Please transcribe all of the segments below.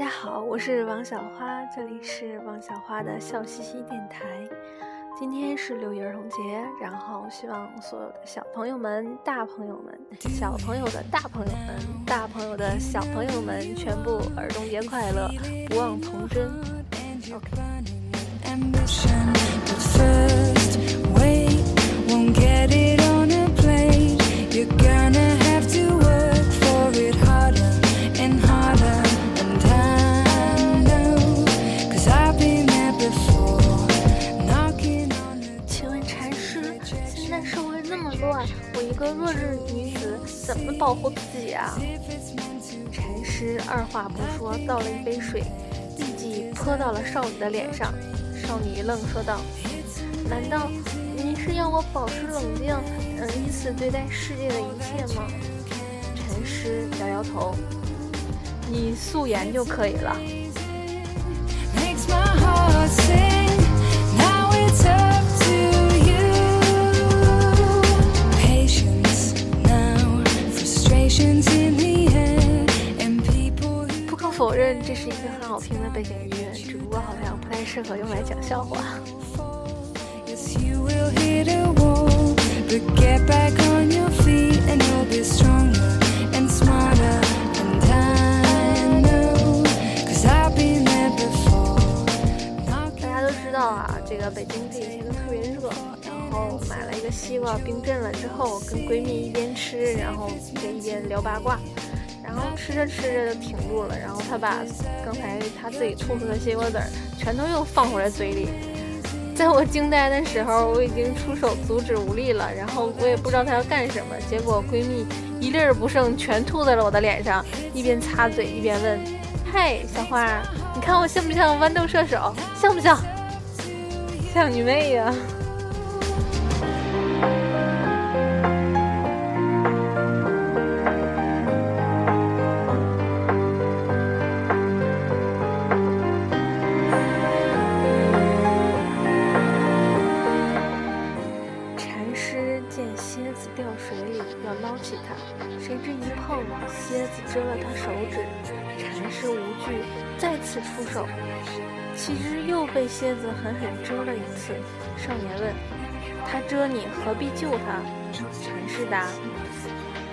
大家好，我是王小花，这里是王小花的笑嘻嘻电台。今天是六一儿童节，然后希望所有的小朋友们、大朋友们、小朋友的大朋友们、大朋友的小朋友们，全部儿童节快乐，不忘童真。请保护自己啊？禅师二话不说，倒了一杯水，立即泼到了少女的脸上。少女一愣，说道：“难道您是要我保持冷静，嗯，以此对待世界的一切吗？”禅师摇摇头：“你素颜就可以了。”这是一个很好听的背景音乐，只不过好像不太适合用来讲笑话。大家都知道啊，这个北京这几天都特别热，然后买了一个西瓜冰镇了之后，跟闺蜜一边吃，然后一边聊八卦。然后吃着吃着就停住了，然后他把刚才他自己吐出的西瓜籽儿全都又放回了嘴里。在我惊呆的时候，我已经出手阻止无力了，然后我也不知道他要干什么。结果闺蜜一粒儿不剩，全吐在了我的脸上，一边擦嘴一边问：“嘿，小花，你看我像不像豌豆射手？像不像？像你妹呀！”蝎子蛰了他手指。禅师无惧，再次出手，岂知又被蝎子狠狠蛰了一次。少年问：“他蛰你，何必救他？”禅师答：“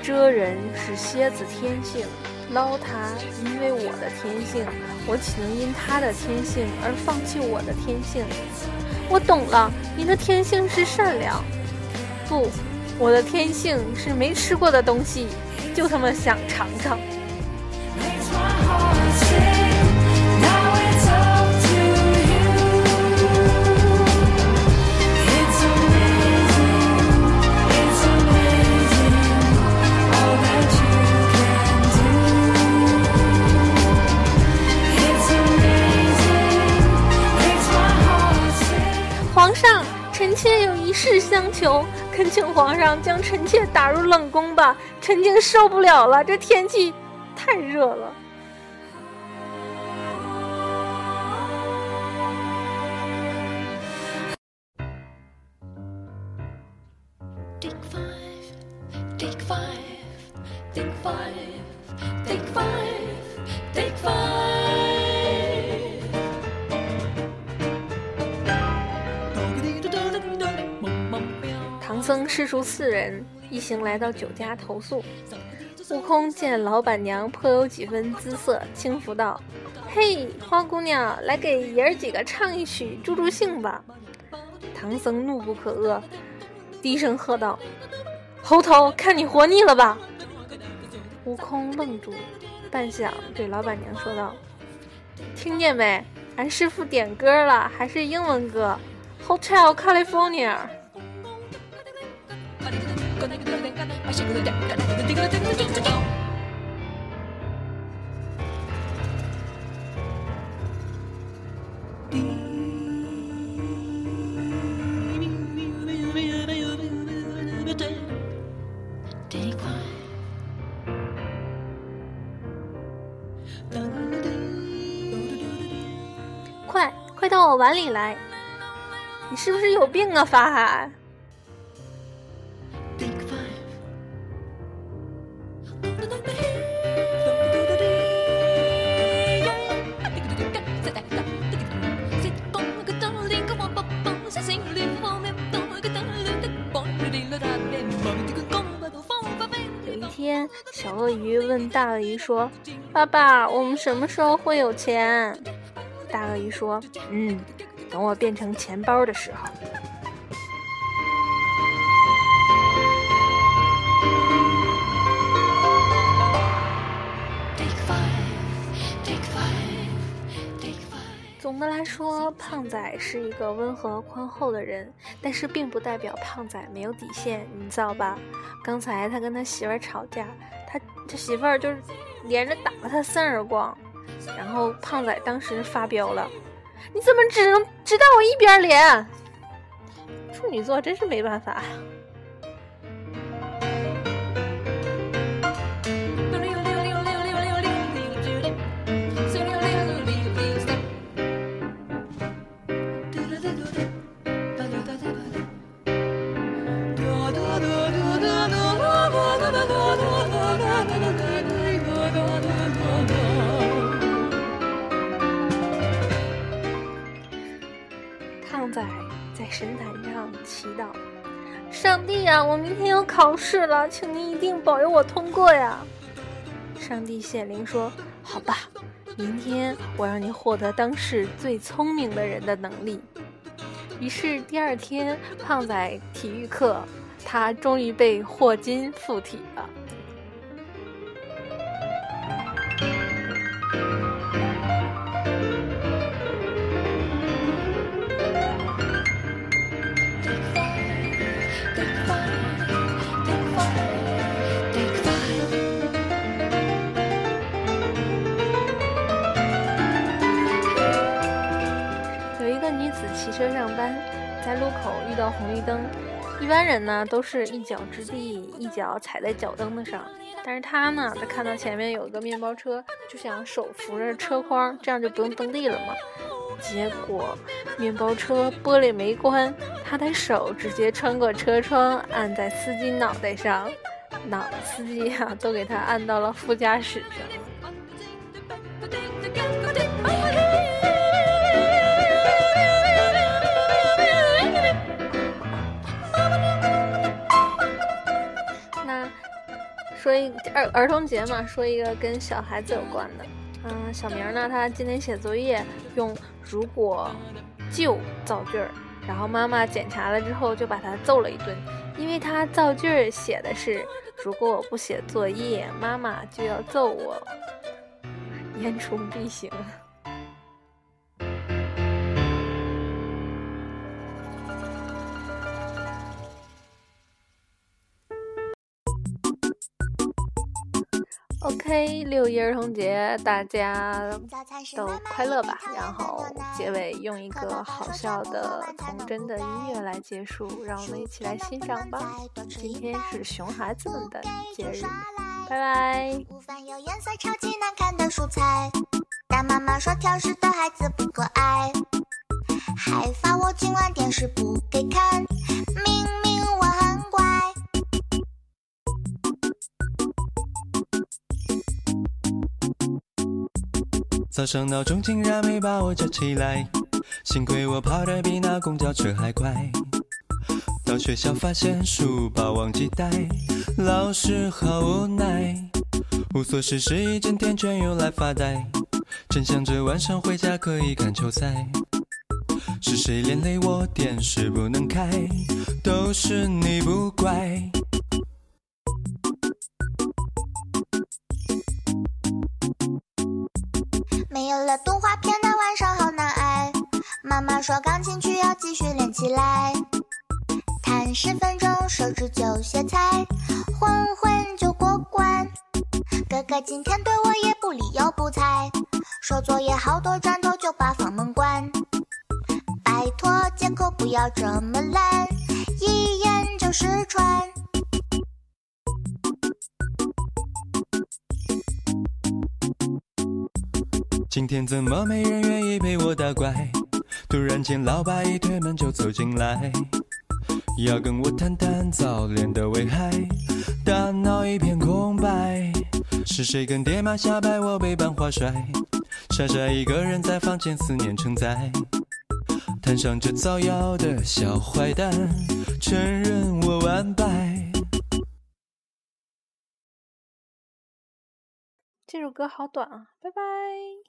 蛰人是蝎子天性，捞他因为我的天性，我岂能因他的天性而放弃我的天性？”我懂了，你的天性是善良。不。我的天性是没吃过的东西，就他妈想尝尝。恳请皇上将臣妾打入冷宫吧，臣妾受不了了，这天气太热了。僧师叔四人一行来到酒家投宿。悟空见老板娘颇有几分姿色，轻浮道：“嘿，花姑娘，来给爷儿几个唱一曲助助兴吧。”唐僧怒不可遏，低声喝道：“猴头，看你活腻了吧？”悟空愣住，半晌对老板娘说道：“听见没？俺师傅点歌了，还是英文歌，《Hotel California》。”快快到我碗里来！你是不是有病啊，法海？鳄鱼问大鳄鱼说：“爸爸，我们什么时候会有钱？”大鳄鱼说：“嗯，等我变成钱包的时候。”总的来说，胖仔是一个温和宽厚的人，但是并不代表胖仔没有底线，你知道吧？刚才他跟他媳妇儿吵架，他媳妇儿就是连着打了他三耳光，然后胖仔当时发飙了：“你怎么只能只打我一边脸？”处女座真是没办法。上帝呀，我明天要考试了，请您一定保佑我通过呀！”上帝显灵说：“好吧，明天我让你获得当世最聪明的人的能力。”于是第二天，胖仔体育课，他终于被霍金附体了。车上班，在路口遇到红绿灯，一般人呢都是一脚之地，一脚踩在脚蹬子上，但是他呢，他看到前面有个面包车，就想手扶着车筐，这样就不用蹬地了嘛。结果面包车玻璃没关，他的手直接穿过车窗，按在司机脑袋上，脑司机呀、都给他按到了副驾驶上。说一儿儿童节嘛，说一个跟小孩子有关的。嗯，小明呢，他今天写作业用“如果就”造句儿，然后妈妈检查了之后就把他揍了一顿，因为他造句儿写的是“如果我不写作业，妈妈就要揍我”，言出必行。OK，六一儿童节，大家都快乐吧。然后结尾用一个好笑的童真的音乐来结束，让我们一起来欣赏吧。今天是熊孩子们的节日，拜拜。午饭有颜色超级难看的蔬菜，但妈妈说挑食的孩子不可爱，还罚我今晚电视不给看，早上闹钟竟然没把我叫起来，幸亏我跑得比那公交车还快。到学校发现书包忘记带，老师好无奈。无所事事一整天全用来发呆，正想着晚上回家可以看球赛。是谁连累我电视不能开？都是你不乖。了动画片的晚上好难挨，妈妈说钢琴曲要继续练起来。弹十分钟，手指就歇菜，混混就过关。哥哥今天对我也不理又不睬，说作业好多，转头就把房门关。拜托，借口不要这么懒，一今天怎么没人愿意陪我打怪？突然间，老爸一推门就走进来，要跟我谈谈早恋的危害，大脑一片空白。是谁跟爹妈瞎掰？我被班花帅，傻傻一个人在房间思念成灾。摊上这造谣的小坏蛋，承认我完败。这首歌好短啊，拜拜。